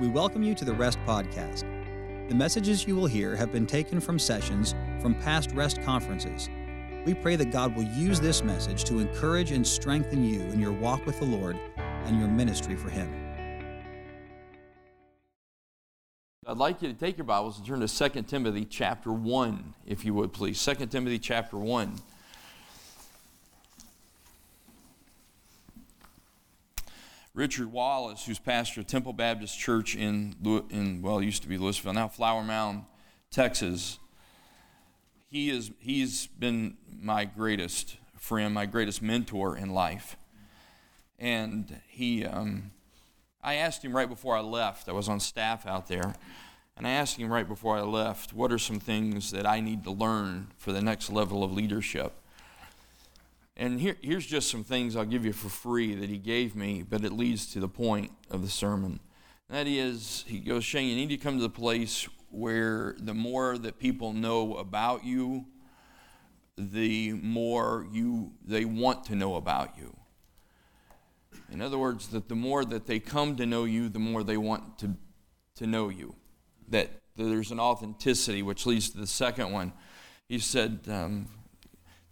We welcome you to the Rest Podcast. The messages you will hear have been taken from sessions from past Rest conferences. We pray that God will use this message to encourage and strengthen you in your walk with the Lord and your ministry for Him. I'd like you to take your Bibles and turn to 2 Timothy chapter 1, if you would please. 2 Timothy chapter 1. Richard Wallace, who's pastor of Temple Baptist Church in, in well, used to be Lewisville, now Flower Mound, Texas. He is, he's been my greatest friend, my greatest mentor in life. And he, um, I asked him right before I left, I was on staff out there, and I asked him right before I left, what are some things that I need to learn for the next level of leadership? And here, here's just some things I'll give you for free that he gave me, but it leads to the point of the sermon. That is, he goes, Shane, you need to come to the place where the more that people know about you, the more you they want to know about you. In other words, that the more that they come to know you, the more they want to, to know you. That there's an authenticity, which leads to the second one. He said, um,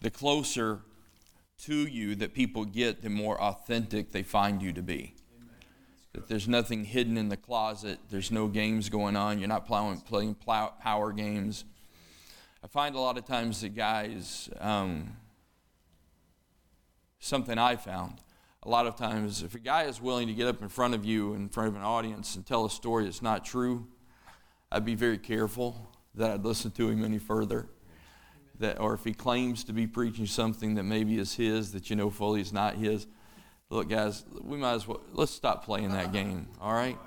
the closer to you that people get, the more authentic they find you to be. That there's nothing hidden in the closet, there's no games going on, you're not playing, playing power games. I find a lot of times that guys, um, something I found, a lot of times, if a guy is willing to get up in front of you, in front of an audience, and tell a story that's not true, I'd be very careful that I'd listen to him any further that, or if he claims to be preaching something that maybe is his that you know fully is not his, look, guys, we might as well let's stop playing that game. All right,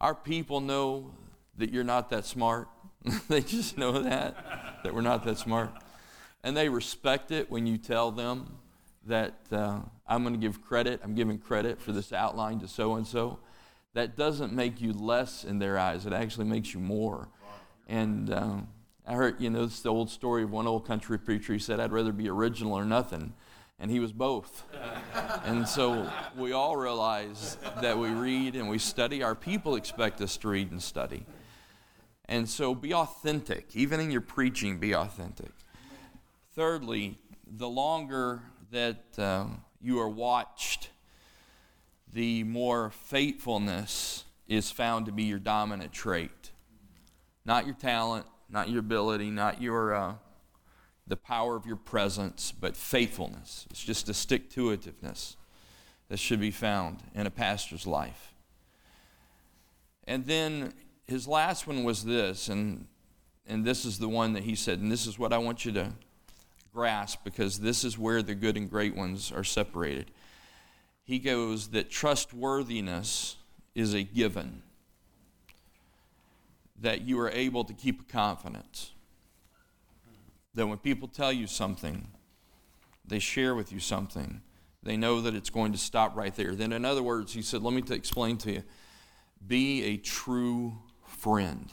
our people know that you're not that smart. they just know that that we're not that smart, and they respect it when you tell them that uh, I'm going to give credit. I'm giving credit for this outline to so and so. That doesn't make you less in their eyes. It actually makes you more. And um, I heard, you know, this the old story of one old country preacher. He said, I'd rather be original or nothing. And he was both. and so we all realize that we read and we study. Our people expect us to read and study. And so be authentic. Even in your preaching, be authentic. Thirdly, the longer that uh, you are watched, the more faithfulness is found to be your dominant trait. Not your talent, not your ability, not your uh, the power of your presence, but faithfulness. It's just a stick to itiveness that should be found in a pastor's life. And then his last one was this, and and this is the one that he said, and this is what I want you to grasp because this is where the good and great ones are separated. He goes that trustworthiness is a given that you are able to keep a confidence. That when people tell you something, they share with you something, they know that it's going to stop right there. Then, in other words, he said, Let me t- explain to you be a true friend.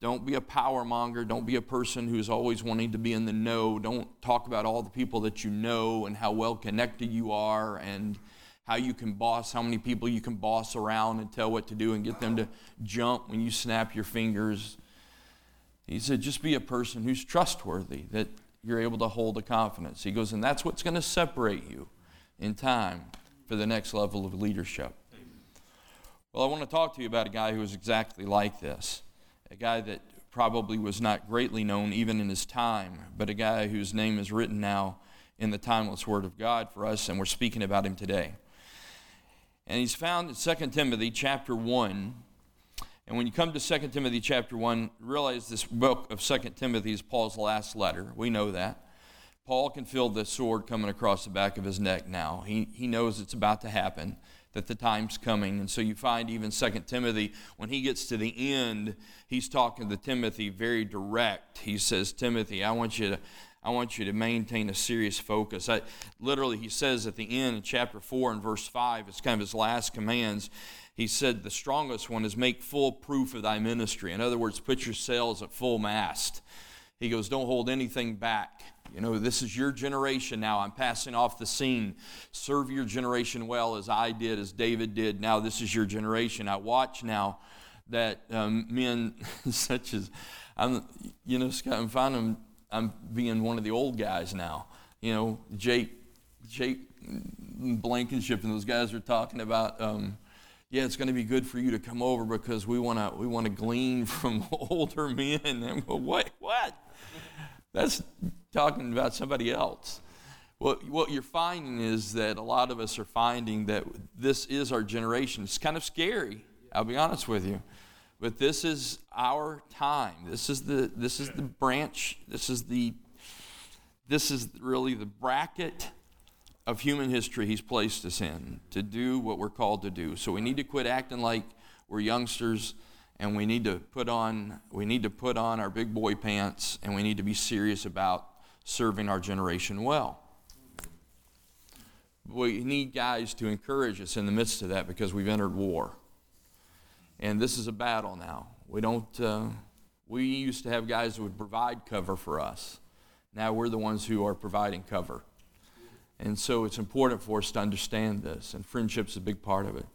Don't be a power monger. Don't be a person who's always wanting to be in the know. Don't talk about all the people that you know and how well connected you are and how you can boss, how many people you can boss around and tell what to do and get them to jump when you snap your fingers. He said, just be a person who's trustworthy, that you're able to hold a confidence. He goes, and that's what's going to separate you in time for the next level of leadership. Well, I want to talk to you about a guy who was exactly like this. A guy that probably was not greatly known even in his time, but a guy whose name is written now in the timeless Word of God for us, and we're speaking about him today. And he's found in 2 Timothy chapter 1. And when you come to 2 Timothy chapter 1, realize this book of 2 Timothy is Paul's last letter. We know that. Paul can feel the sword coming across the back of his neck now. He, he knows it's about to happen, that the time's coming. And so you find even 2 Timothy, when he gets to the end, he's talking to Timothy very direct. He says, Timothy, I want you to I want you to maintain a serious focus. I, literally, he says at the end in chapter 4 and verse 5, it's kind of his last commands. He said, The strongest one is make full proof of thy ministry. In other words, put your sails at full mast. He goes, Don't hold anything back. You know, this is your generation now. I'm passing off the scene. Serve your generation well as I did, as David did. Now, this is your generation. I watch now that um, men such as, I'm, you know, Scott, I'm finding I'm being one of the old guys now. You know, Jake, Jake Blankenship and those guys are talking about, um, yeah, it's going to be good for you to come over because we want to we want to glean from older men. And go, what? What? That's talking about somebody else. What, what you're finding is that a lot of us are finding that this is our generation. It's kind of scary, I'll be honest with you. But this is our time. This is the, this is the branch, this is the this is really the bracket of human history he's placed us in to do what we're called to do. So we need to quit acting like we're youngsters and we need to put on we need to put on our big boy pants and we need to be serious about serving our generation well. We need guys to encourage us in the midst of that because we've entered war. And this is a battle now. We don't uh, we used to have guys who would provide cover for us. Now we're the ones who are providing cover. And so it's important for us to understand this, and friendship's a big part of it.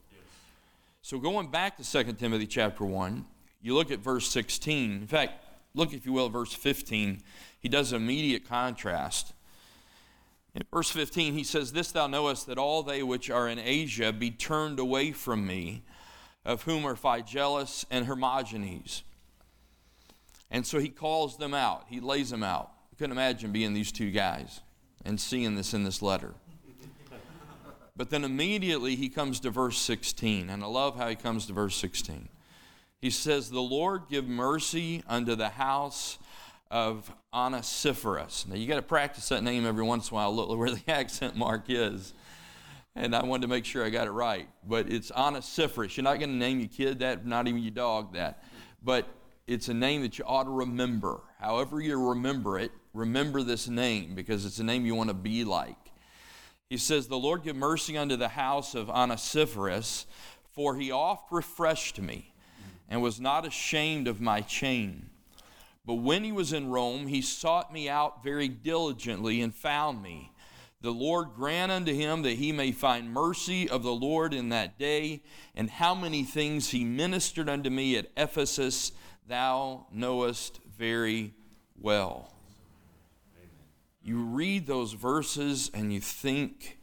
So going back to 2 Timothy chapter 1, you look at verse 16. In fact, look, if you will, at verse 15. He does immediate contrast. In verse 15, he says, This thou knowest that all they which are in Asia be turned away from me, of whom are Phygellus and Hermogenes. And so he calls them out, he lays them out. You couldn't imagine being these two guys and seeing this in this letter. But then immediately he comes to verse 16, and I love how he comes to verse 16. He says, The Lord give mercy unto the house of Onesiphorus. Now you got to practice that name every once in a while, look where the accent mark is. And I wanted to make sure I got it right. But it's Onesiphorus. You're not going to name your kid that, not even your dog that. But it's a name that you ought to remember. However, you remember it, remember this name because it's a name you want to be like. He says, The Lord give mercy unto the house of Onesiphorus, for he oft refreshed me and was not ashamed of my chain. But when he was in Rome, he sought me out very diligently and found me. The Lord grant unto him that he may find mercy of the Lord in that day, and how many things he ministered unto me at Ephesus, thou knowest very well. You read those verses and you think,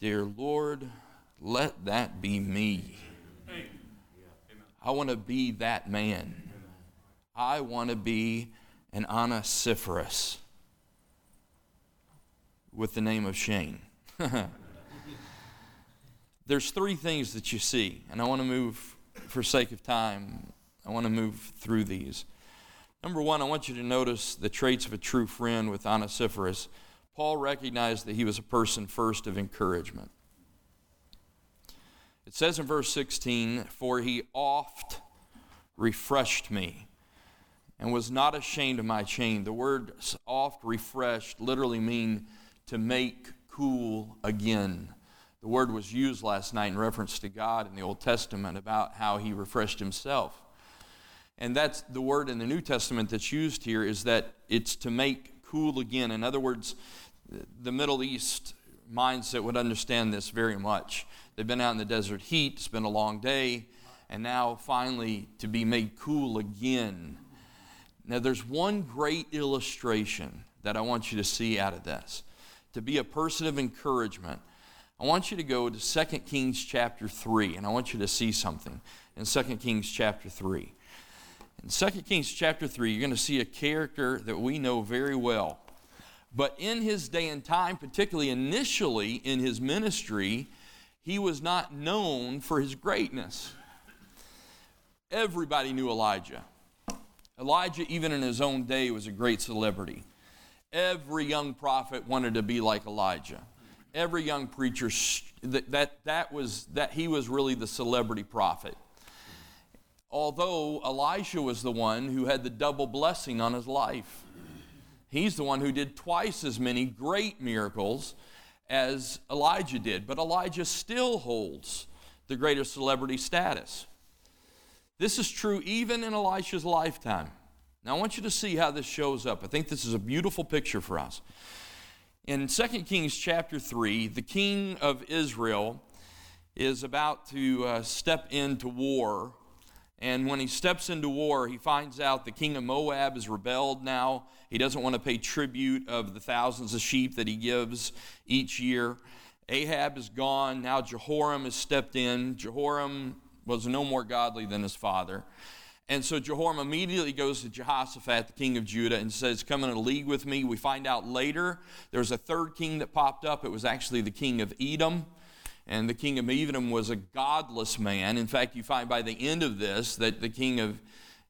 Dear Lord, let that be me. I want to be that man. I want to be an Onesiphorus with the name of Shane. There's three things that you see, and I want to move, for sake of time, I want to move through these. Number one, I want you to notice the traits of a true friend with Onesiphorus. Paul recognized that he was a person first of encouragement. It says in verse 16, For he oft refreshed me and was not ashamed of my chain. The word oft refreshed literally mean to make cool again. The word was used last night in reference to God in the Old Testament about how he refreshed himself. And that's the word in the New Testament that's used here is that it's to make cool again. In other words, the Middle East mindset would understand this very much. They've been out in the desert heat, it's been a long day, and now finally to be made cool again. Now, there's one great illustration that I want you to see out of this. To be a person of encouragement, I want you to go to 2 Kings chapter 3, and I want you to see something in 2 Kings chapter 3. In 2 Kings chapter 3, you're going to see a character that we know very well. But in his day and time, particularly initially in his ministry, he was not known for his greatness. Everybody knew Elijah. Elijah, even in his own day, was a great celebrity. Every young prophet wanted to be like Elijah. Every young preacher, that, that, that was, that he was really the celebrity prophet although Elisha was the one who had the double blessing on his life. He's the one who did twice as many great miracles as Elijah did, but Elijah still holds the greater celebrity status. This is true even in Elisha's lifetime. Now, I want you to see how this shows up. I think this is a beautiful picture for us. In 2 Kings chapter 3, the king of Israel is about to uh, step into war. And when he steps into war, he finds out the king of Moab has rebelled now. He doesn't want to pay tribute of the thousands of sheep that he gives each year. Ahab is gone. Now Jehoram has stepped in. Jehoram was no more godly than his father. And so Jehoram immediately goes to Jehoshaphat, the king of Judah, and says, Come in a league with me. We find out later there's a third king that popped up. It was actually the king of Edom. And the king of Edom was a godless man. In fact, you find by the end of this that the king of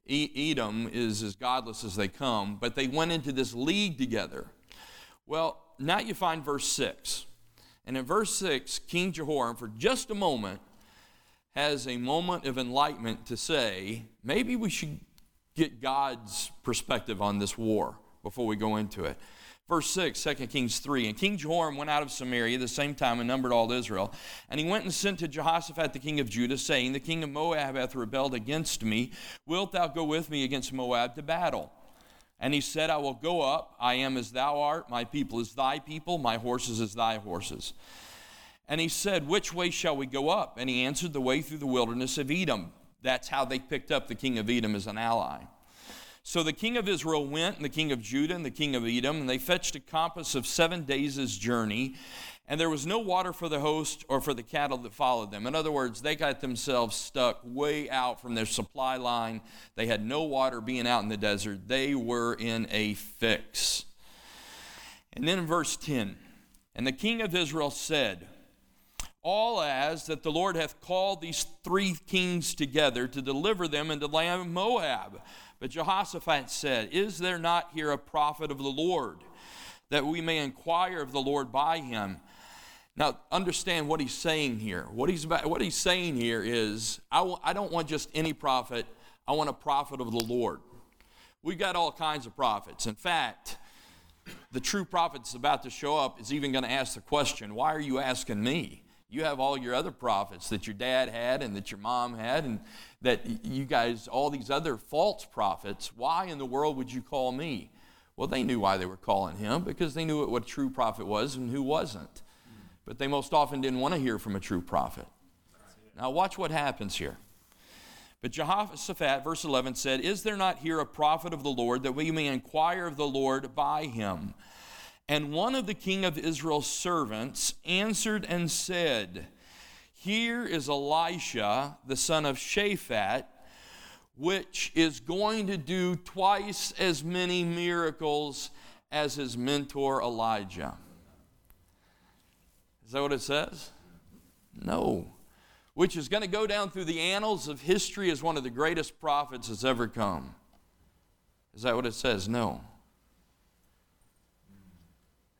Edom is as godless as they come. But they went into this league together. Well, now you find verse 6. And in verse 6, King Jehoram, for just a moment, has a moment of enlightenment to say, maybe we should get God's perspective on this war before we go into it. Verse 6, 2 Kings 3. And King Jehoram went out of Samaria the same time and numbered all Israel. And he went and sent to Jehoshaphat the king of Judah, saying, The king of Moab hath rebelled against me. Wilt thou go with me against Moab to battle? And he said, I will go up. I am as thou art. My people is thy people. My horses is thy horses. And he said, Which way shall we go up? And he answered, The way through the wilderness of Edom. That's how they picked up the king of Edom as an ally. So the king of Israel went, and the king of Judah, and the king of Edom, and they fetched a compass of seven days' journey. And there was no water for the host or for the cattle that followed them. In other words, they got themselves stuck way out from their supply line. They had no water being out in the desert. They were in a fix. And then in verse 10, and the king of Israel said, all as that the Lord hath called these three kings together to deliver them into the land of Moab. But Jehoshaphat said, Is there not here a prophet of the Lord, that we may inquire of the Lord by him? Now, understand what he's saying here. What he's, what he's saying here is, I w- I don't want just any prophet, I want a prophet of the Lord. We've got all kinds of prophets. In fact, the true prophet that's about to show up is even going to ask the question, Why are you asking me? You have all your other prophets that your dad had and that your mom had, and that you guys, all these other false prophets. Why in the world would you call me? Well, they knew why they were calling him because they knew what a true prophet was and who wasn't. But they most often didn't want to hear from a true prophet. Now, watch what happens here. But Jehoshaphat, verse 11, said, Is there not here a prophet of the Lord that we may inquire of the Lord by him? And one of the king of Israel's servants answered and said, Here is Elisha, the son of Shaphat, which is going to do twice as many miracles as his mentor Elijah. Is that what it says? No. Which is going to go down through the annals of history as one of the greatest prophets that's ever come. Is that what it says? No.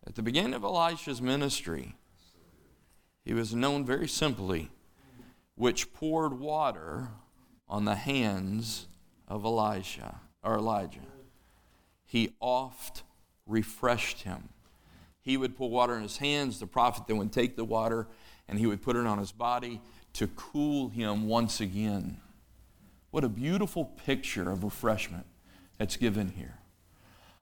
At the beginning of Elisha's ministry, he was known very simply, which poured water on the hands of Elisha or Elijah. He oft refreshed him. He would pour water in his hands, the prophet then would take the water and he would put it on his body to cool him once again. What a beautiful picture of refreshment that's given here.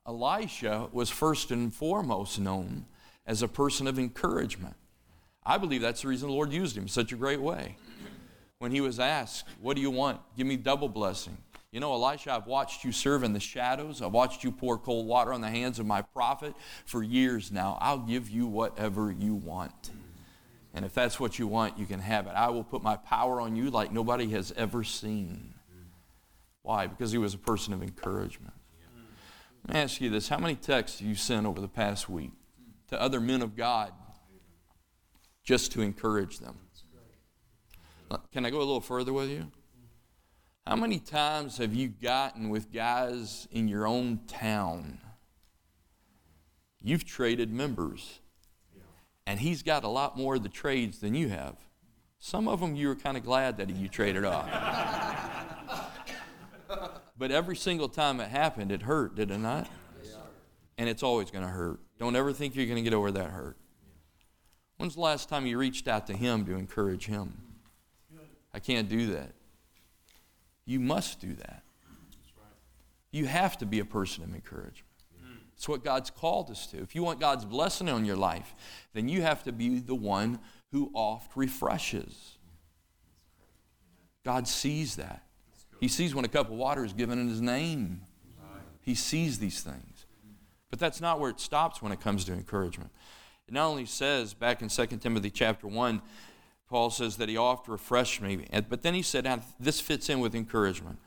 Elisha was first and foremost known as a person of encouragement. I believe that's the reason the Lord used him in such a great way. When he was asked, What do you want? Give me double blessing. You know, Elisha, I've watched you serve in the shadows. I've watched you pour cold water on the hands of my prophet for years now. I'll give you whatever you want. And if that's what you want, you can have it. I will put my power on you like nobody has ever seen. Why? Because he was a person of encouragement. Let me ask you this how many texts have you sent over the past week to other men of God just to encourage them? Can I go a little further with you? How many times have you gotten with guys in your own town? You've traded members, and he's got a lot more of the trades than you have. Some of them you were kind of glad that you traded off. But every single time it happened, it hurt, did it not? And it's always going to hurt. Don't ever think you're going to get over that hurt. When's the last time you reached out to him to encourage him? I can't do that. You must do that. You have to be a person of encouragement. It's what God's called us to. If you want God's blessing on your life, then you have to be the one who oft refreshes. God sees that. He sees when a cup of water is given in His name. He sees these things. But that's not where it stops when it comes to encouragement. It not only says back in 2 Timothy chapter 1, Paul says that he oft refreshed me, but then he said, and this fits in with encouragement.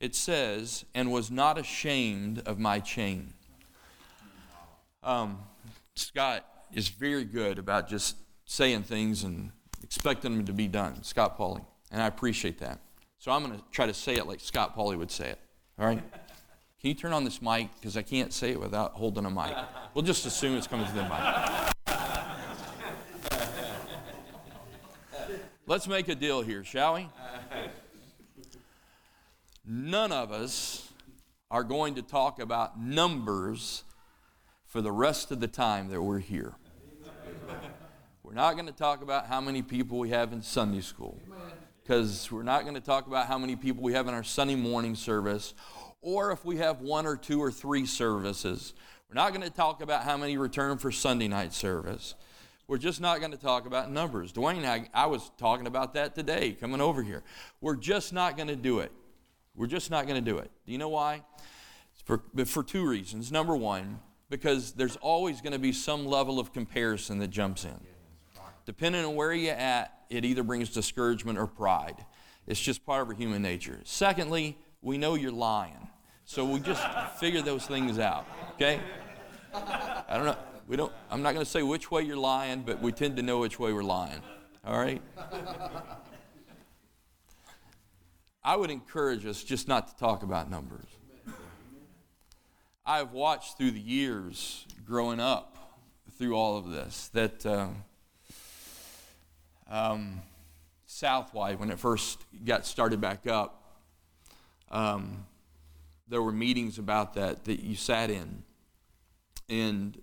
It says, and was not ashamed of my chain. Um, Scott is very good about just saying things and expecting them to be done, Scott Pauley, and I appreciate that. So I'm going to try to say it like Scott Pauley would say it. All right? Can you turn on this mic? Because I can't say it without holding a mic. We'll just assume it's coming to the mic. Let's make a deal here, shall we? None of us are going to talk about numbers for the rest of the time that we're here. We're not going to talk about how many people we have in Sunday school because we're not going to talk about how many people we have in our Sunday morning service or if we have one or two or three services. We're not going to talk about how many return for Sunday night service. We're just not going to talk about numbers. Dwayne, I, I was talking about that today coming over here. We're just not going to do it. We're just not going to do it. Do you know why? For, for two reasons. Number one, because there's always going to be some level of comparison that jumps in. Depending on where you're at, it either brings discouragement or pride. It's just part of our human nature. Secondly, we know you're lying. So we just figure those things out, okay? I don't know. We don't, I'm not going to say which way you're lying, but we tend to know which way we're lying, all right? I would encourage us just not to talk about numbers. I've watched through the years growing up through all of this that uh, um, Southwide, when it first got started back up, um, there were meetings about that that you sat in. And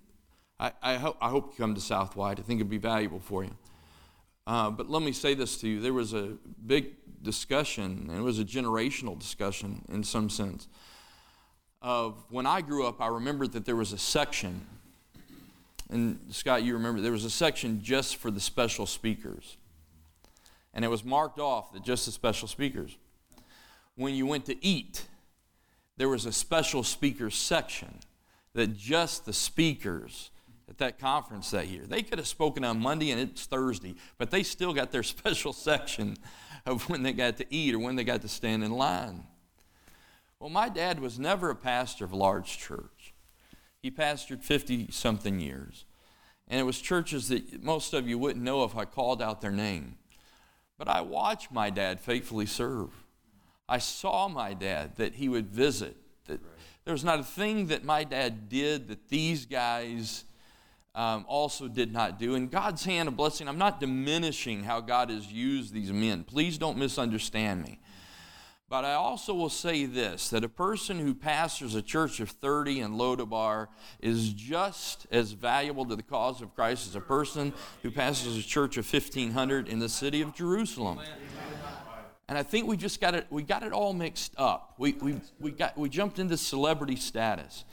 I, I, ho- I hope you come to Southwide. I think it'd be valuable for you. Uh, but let me say this to you there was a big discussion, and it was a generational discussion in some sense of when I grew up, I remember that there was a section, and Scott, you remember, there was a section just for the special speakers. And it was marked off that just the special speakers. When you went to eat, there was a special speakers section that just the speakers at that conference that year. They could have spoken on Monday and it's Thursday, but they still got their special section of when they got to eat or when they got to stand in line. Well, my dad was never a pastor of a large church. He pastored 50 something years. And it was churches that most of you wouldn't know if I called out their name. But I watched my dad faithfully serve. I saw my dad that he would visit. That there was not a thing that my dad did that these guys um, also did not do. And God's hand of blessing, I'm not diminishing how God has used these men. Please don't misunderstand me. But I also will say this that a person who pastors a church of 30 in Lodabar is just as valuable to the cause of Christ as a person who pastors a church of 1500 in the city of Jerusalem. And I think we just got it, we got it all mixed up. We, we, we, got, we jumped into celebrity status.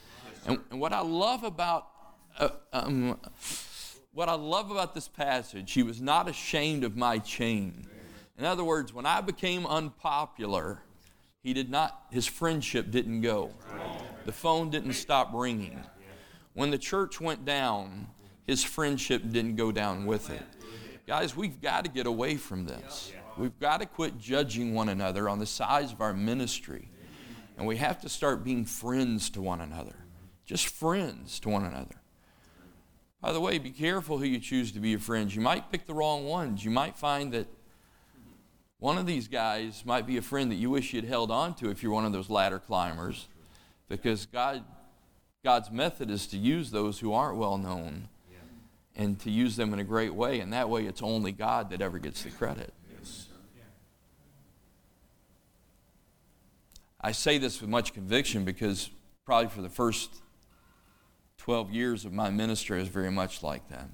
And, and what I love about uh, um, what I love about this passage, he was not ashamed of my chain. In other words, when I became unpopular, he did not, his friendship didn't go. The phone didn't stop ringing. When the church went down, his friendship didn't go down with it. Guys, we've got to get away from this. We've got to quit judging one another on the size of our ministry. And we have to start being friends to one another. Just friends to one another. By the way, be careful who you choose to be your friends. You might pick the wrong ones. You might find that one of these guys might be a friend that you wish you'd held on to if you're one of those ladder climbers, because God, God's method is to use those who aren't well known and to use them in a great way, and that way it's only God that ever gets the credit. I say this with much conviction because probably for the first 12 years of my ministry, I was very much like that.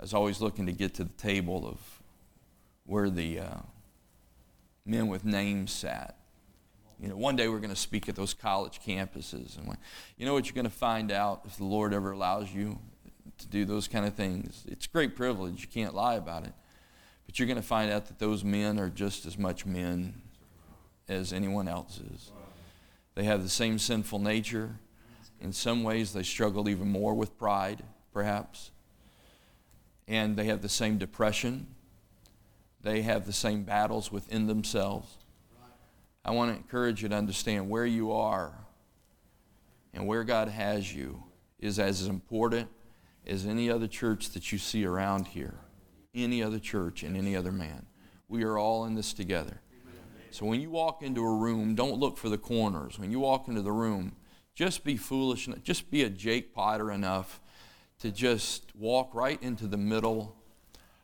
I was always looking to get to the table of where the uh, men with names sat. You know, one day we're going to speak at those college campuses. And when, you know what you're going to find out if the Lord ever allows you to do those kind of things? It's great privilege. You can't lie about it. But you're going to find out that those men are just as much men as anyone else is. They have the same sinful nature. In some ways, they struggle even more with pride, perhaps. And they have the same depression. They have the same battles within themselves. I want to encourage you to understand where you are and where God has you is as important as any other church that you see around here, any other church and any other man. We are all in this together. So when you walk into a room, don't look for the corners. When you walk into the room, just be foolish, just be a Jake Potter enough to just walk right into the middle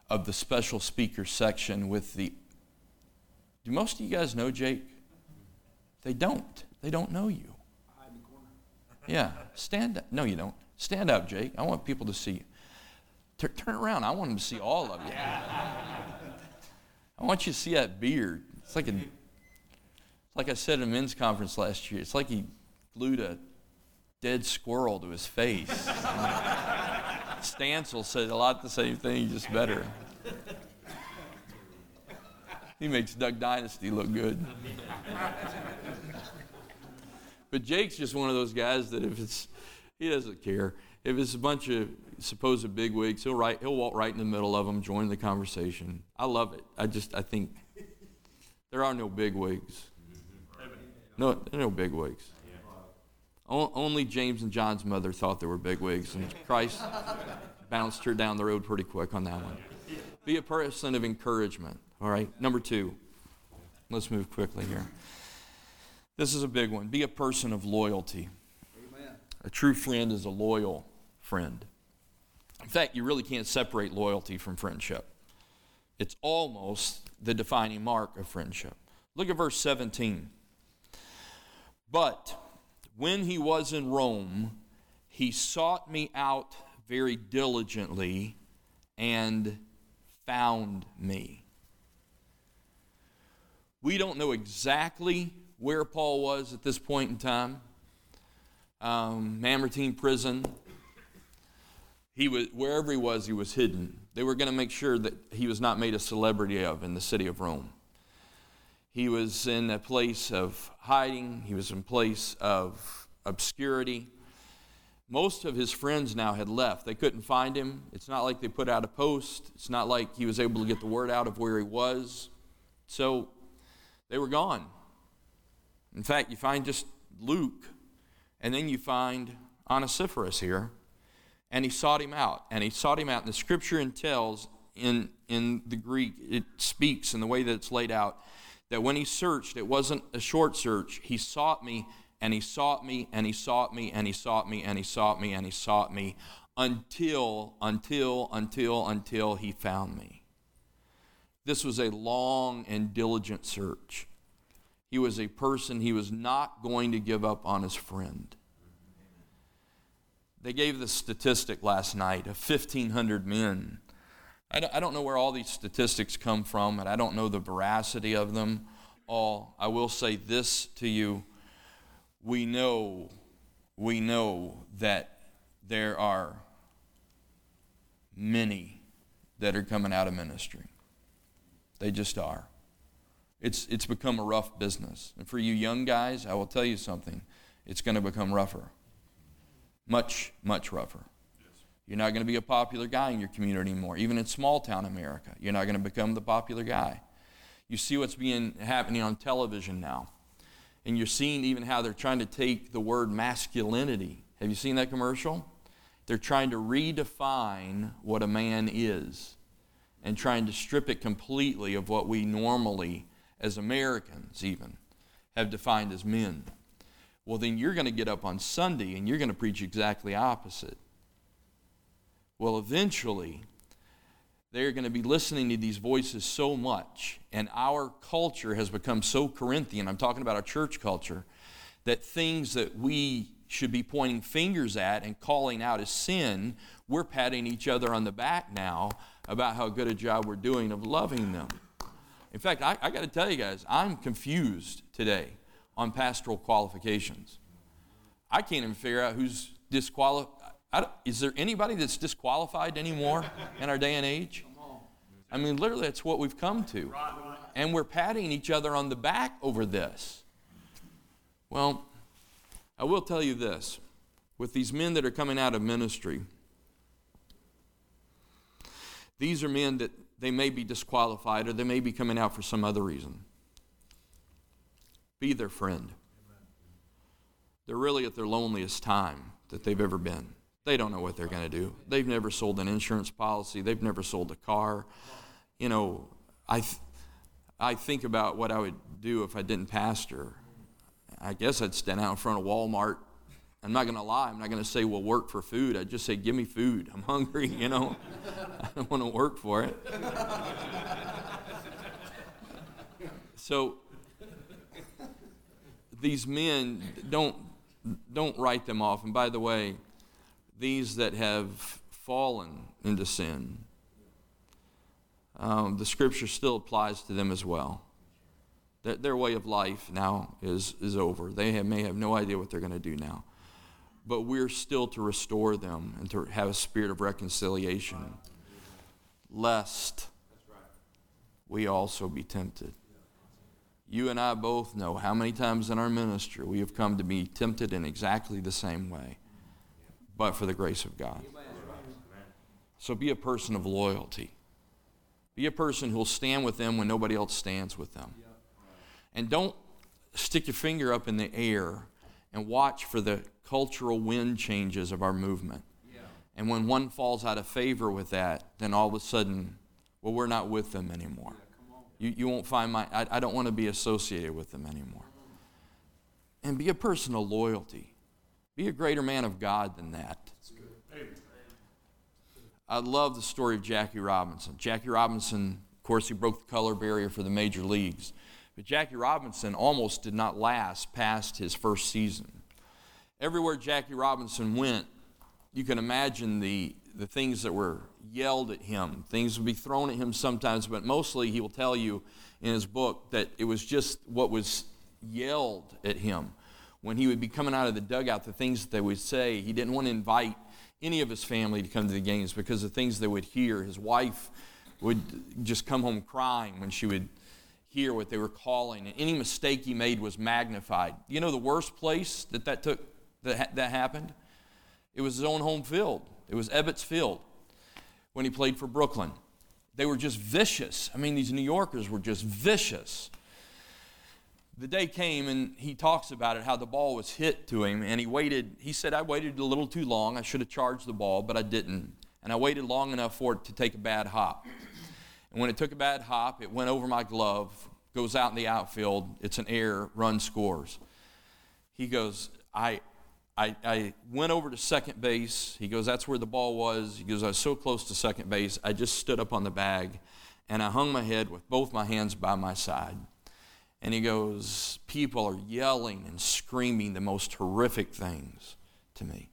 of the special speaker section with the. Do most of you guys know Jake? They don't. They don't know you. Yeah, stand up. No, you don't. Stand up, Jake. I want people to see you. T- turn around. I want them to see all of you. I want you to see that beard. It's like a, like I said in a men's conference last year. It's like he glued a dead squirrel to his face. Stansel said a lot the same thing, just better. He makes Duck Dynasty look good. but Jake's just one of those guys that if it's, he doesn't care. If it's a bunch of supposed bigwigs, he'll right, he'll walk right in the middle of them, join the conversation. I love it. I just, I think there are no bigwigs. No, there are no bigwigs. Only James and John's mother thought they were bigwigs, and Christ bounced her down the road pretty quick on that one. Be a person of encouragement. All right, number two. Let's move quickly here. This is a big one. Be a person of loyalty. Amen. A true friend is a loyal friend. In fact, you really can't separate loyalty from friendship. It's almost the defining mark of friendship. Look at verse 17. But when he was in Rome, he sought me out very diligently and found me. We don't know exactly where Paul was at this point in time. Um, Mamertine prison. He was wherever he was, he was hidden. They were going to make sure that he was not made a celebrity of in the city of Rome. He was in a place of hiding. He was in place of obscurity. Most of his friends now had left. They couldn't find him. It's not like they put out a post. It's not like he was able to get the word out of where he was. So they were gone. In fact, you find just Luke, and then you find Onesiphorus here, and he sought him out. And he sought him out. And the scripture tells in, in the Greek, it speaks in the way that it's laid out, that when he searched, it wasn't a short search. He sought me, and he sought me, and he sought me, and he sought me, and he sought me, and he sought me until, until, until, until he found me. This was a long and diligent search. He was a person, he was not going to give up on his friend. They gave the statistic last night of 1,500 men. I don't know where all these statistics come from, and I don't know the veracity of them all. I will say this to you. We know, we know that there are many that are coming out of ministry. They just are. It's, it's become a rough business. And for you young guys, I will tell you something. It's going to become rougher. Much, much rougher. You're not going to be a popular guy in your community anymore. Even in small town America, you're not going to become the popular guy. You see what's being happening on television now. And you're seeing even how they're trying to take the word masculinity. Have you seen that commercial? They're trying to redefine what a man is and trying to strip it completely of what we normally, as Americans even, have defined as men. Well, then you're going to get up on Sunday and you're going to preach exactly opposite. Well, eventually, they're going to be listening to these voices so much, and our culture has become so Corinthian. I'm talking about our church culture, that things that we should be pointing fingers at and calling out as sin, we're patting each other on the back now about how good a job we're doing of loving them. In fact, I, I got to tell you guys, I'm confused today on pastoral qualifications. I can't even figure out who's disqualified. Is there anybody that's disqualified anymore in our day and age? I mean, literally, that's what we've come to. And we're patting each other on the back over this. Well, I will tell you this with these men that are coming out of ministry, these are men that they may be disqualified or they may be coming out for some other reason. Be their friend. They're really at their loneliest time that they've ever been. They don't know what they're going to do. They've never sold an insurance policy, they've never sold a car. You know, I, th- I think about what I would do if I didn't pastor. I guess I'd stand out in front of Walmart. I'm not going to lie. I'm not going to say, well, work for food. I'd just say, give me food. I'm hungry, you know. I don't want to work for it. so these men don't don't write them off. And by the way, these that have fallen into sin, um, the scripture still applies to them as well. Their, their way of life now is, is over. They have, may have no idea what they're going to do now. But we're still to restore them and to have a spirit of reconciliation, lest we also be tempted. You and I both know how many times in our ministry we have come to be tempted in exactly the same way, but for the grace of God. So be a person of loyalty. Be a person who will stand with them when nobody else stands with them. And don't stick your finger up in the air and watch for the cultural wind changes of our movement. And when one falls out of favor with that, then all of a sudden, well, we're not with them anymore. You, you won't find my, I, I don't want to be associated with them anymore. And be a person of loyalty. Be a greater man of God than that. I love the story of Jackie Robinson. Jackie Robinson, of course, he broke the color barrier for the major leagues. But Jackie Robinson almost did not last past his first season. Everywhere Jackie Robinson went, you can imagine the, the things that were yelled at him. Things would be thrown at him sometimes, but mostly he will tell you in his book that it was just what was yelled at him. When he would be coming out of the dugout, the things that they would say, he didn't want to invite any of his family to come to the games because the things they would hear. His wife would just come home crying when she would hear what they were calling. And any mistake he made was magnified. You know the worst place that that took that, that happened? It was his own home field. It was Ebbets Field when he played for Brooklyn. They were just vicious. I mean, these New Yorkers were just vicious. The day came and he talks about it, how the ball was hit to him, and he waited. He said, I waited a little too long. I should have charged the ball, but I didn't. And I waited long enough for it to take a bad hop. And when it took a bad hop, it went over my glove, goes out in the outfield. It's an error, run scores. He goes, I, I, I, went over to second base. He goes, That's where the ball was. He goes, I was so close to second base, I just stood up on the bag and I hung my head with both my hands by my side. And he goes, People are yelling and screaming the most horrific things to me.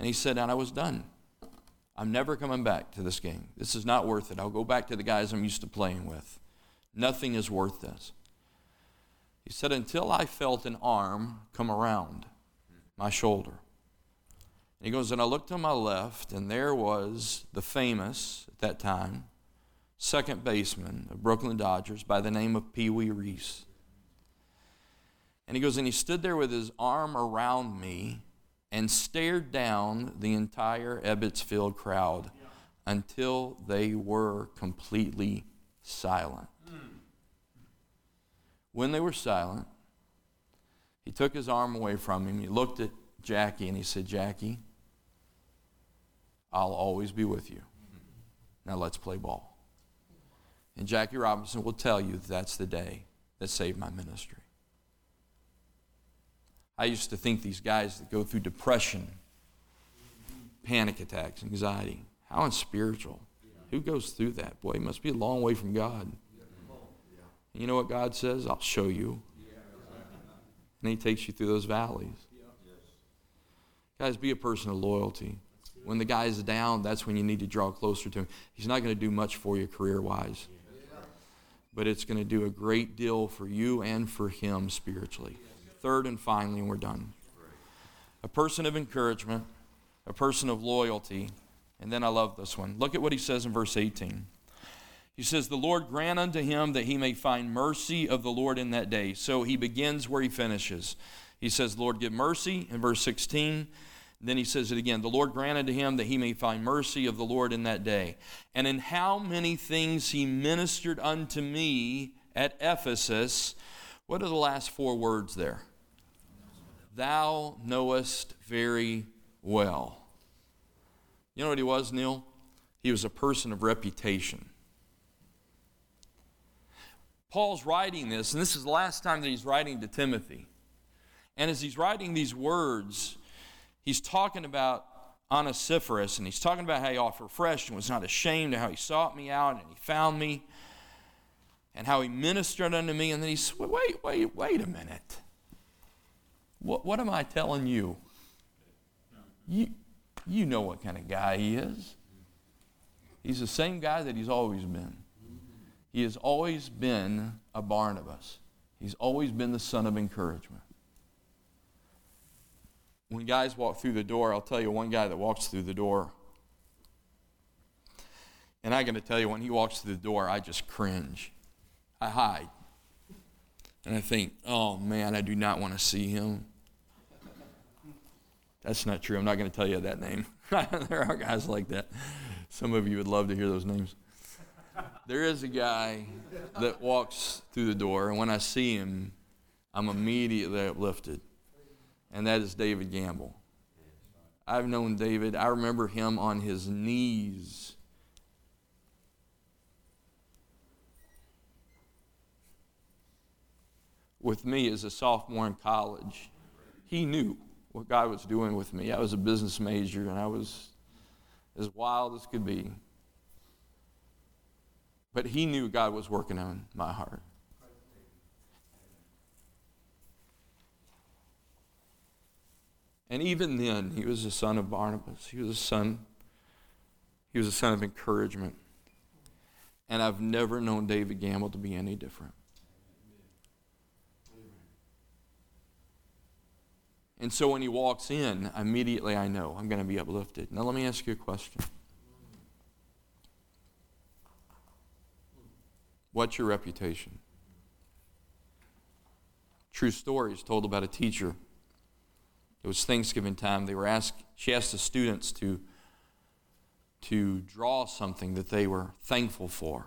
And he said, And I was done. I'm never coming back to this game. This is not worth it. I'll go back to the guys I'm used to playing with. Nothing is worth this. He said, Until I felt an arm come around my shoulder. And he goes, and I looked to my left, and there was the famous, at that time, second baseman of Brooklyn Dodgers by the name of Pee Wee Reese. And he goes, and he stood there with his arm around me and stared down the entire Ebbets Field crowd until they were completely silent. When they were silent, he took his arm away from him. He looked at Jackie and he said, Jackie, I'll always be with you. Now let's play ball. And Jackie Robinson will tell you that that's the day that saved my ministry. I used to think these guys that go through depression, panic attacks, anxiety, how unspiritual. Who goes through that? Boy, he must be a long way from God. You know what God says? I'll show you. And He takes you through those valleys. Guys, be a person of loyalty. When the guy is down, that's when you need to draw closer to him. He's not going to do much for you career wise, but it's going to do a great deal for you and for him spiritually. Third and finally, we're done. A person of encouragement, a person of loyalty, and then I love this one. Look at what he says in verse 18. He says, The Lord grant unto him that he may find mercy of the Lord in that day. So he begins where he finishes. He says, Lord, give mercy in verse 16. Then he says it again The Lord granted to him that he may find mercy of the Lord in that day. And in how many things he ministered unto me at Ephesus. What are the last four words there? Thou knowest very well. You know what he was, Neil? He was a person of reputation. Paul's writing this, and this is the last time that he's writing to Timothy. And as he's writing these words, he's talking about Onesiphorus, and he's talking about how he offered fresh and was not ashamed, and how he sought me out and he found me, and how he ministered unto me. And then he said, Wait, wait, wait a minute. What, what am I telling you? You, you know what kind of guy he is. He's the same guy that he's always been. He has always been a Barnabas. He's always been the son of encouragement when guys walk through the door, I'll tell you one guy that walks through the door. And I'm going to tell you, when he walks through the door, I just cringe. I hide. And I think, oh man, I do not want to see him. That's not true. I'm not going to tell you that name. there are guys like that. Some of you would love to hear those names. There is a guy that walks through the door, and when I see him, I'm immediately uplifted and that is David Gamble. I've known David, I remember him on his knees. With me as a sophomore in college, he knew what God was doing with me. I was a business major and I was as wild as could be. But he knew God was working on my heart. And even then, he was a son of Barnabas. He was a son. He was a son of encouragement. And I've never known David Gamble to be any different. And so when he walks in, immediately I know I'm going to be uplifted. Now, let me ask you a question What's your reputation? True stories told about a teacher it was Thanksgiving time. They were asked, she asked the students to, to draw something that they were thankful for.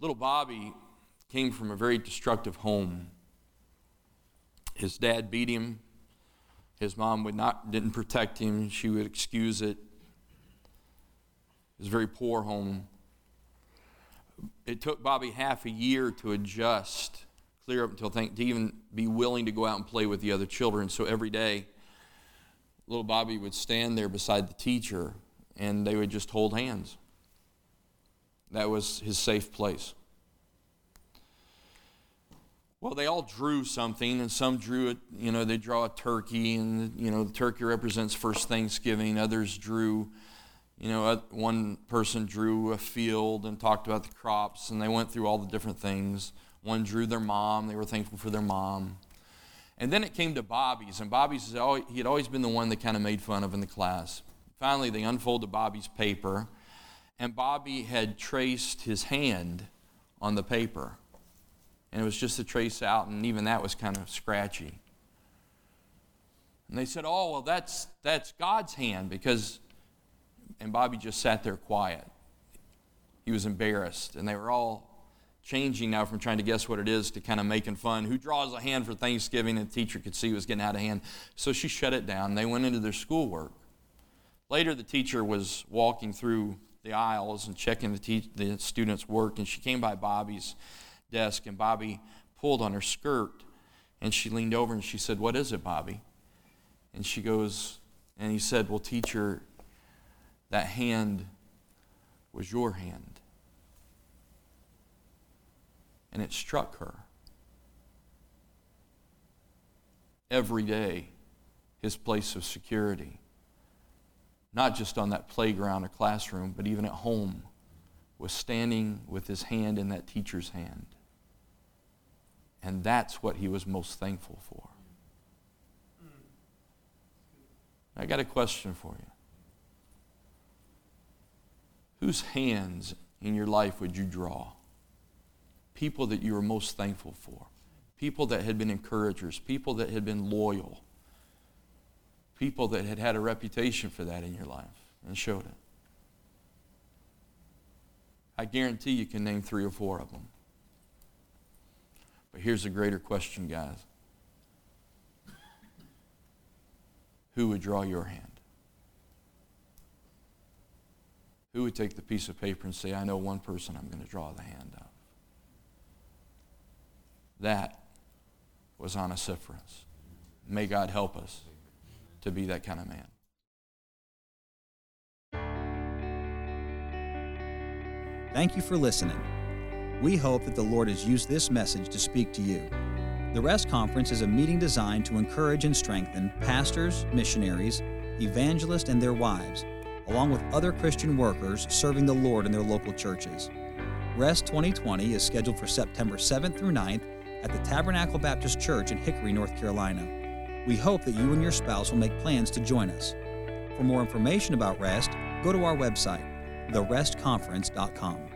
Little Bobby came from a very destructive home. His dad beat him. His mom would not, didn't protect him. She would excuse it. It was a very poor home. It took Bobby half a year to adjust clear up until think, to even be willing to go out and play with the other children. So every day, little Bobby would stand there beside the teacher and they would just hold hands. That was his safe place. Well, they all drew something, and some drew it, you know, they draw a turkey, and, you know, the turkey represents first Thanksgiving. Others drew, you know, one person drew a field and talked about the crops, and they went through all the different things. One drew their mom. They were thankful for their mom. And then it came to Bobby's, and Bobby's, he had always been the one that kind of made fun of in the class. Finally, they unfolded Bobby's paper, and Bobby had traced his hand on the paper. And it was just a trace out, and even that was kind of scratchy. And they said, Oh, well, that's, that's God's hand, because, and Bobby just sat there quiet. He was embarrassed, and they were all changing now from trying to guess what it is to kind of making fun. Who draws a hand for Thanksgiving? And the teacher could see it was getting out of hand. So she shut it down. They went into their schoolwork. Later, the teacher was walking through the aisles and checking the, te- the students' work, and she came by Bobby's desk, and Bobby pulled on her skirt, and she leaned over and she said, What is it, Bobby? And she goes, and he said, Well, teacher, that hand was your hand. and it struck her. Every day, his place of security, not just on that playground or classroom, but even at home, was standing with his hand in that teacher's hand. And that's what he was most thankful for. I got a question for you. Whose hands in your life would you draw? People that you were most thankful for, people that had been encouragers, people that had been loyal, people that had had a reputation for that in your life and showed it. I guarantee you can name three or four of them. But here's a greater question, guys Who would draw your hand? Who would take the piece of paper and say, I know one person I'm going to draw the hand of? That was Onesiphorus. May God help us to be that kind of man. Thank you for listening. We hope that the Lord has used this message to speak to you. The REST Conference is a meeting designed to encourage and strengthen pastors, missionaries, evangelists, and their wives, along with other Christian workers serving the Lord in their local churches. REST 2020 is scheduled for September 7th through 9th at the Tabernacle Baptist Church in Hickory, North Carolina. We hope that you and your spouse will make plans to join us. For more information about REST, go to our website, therestconference.com.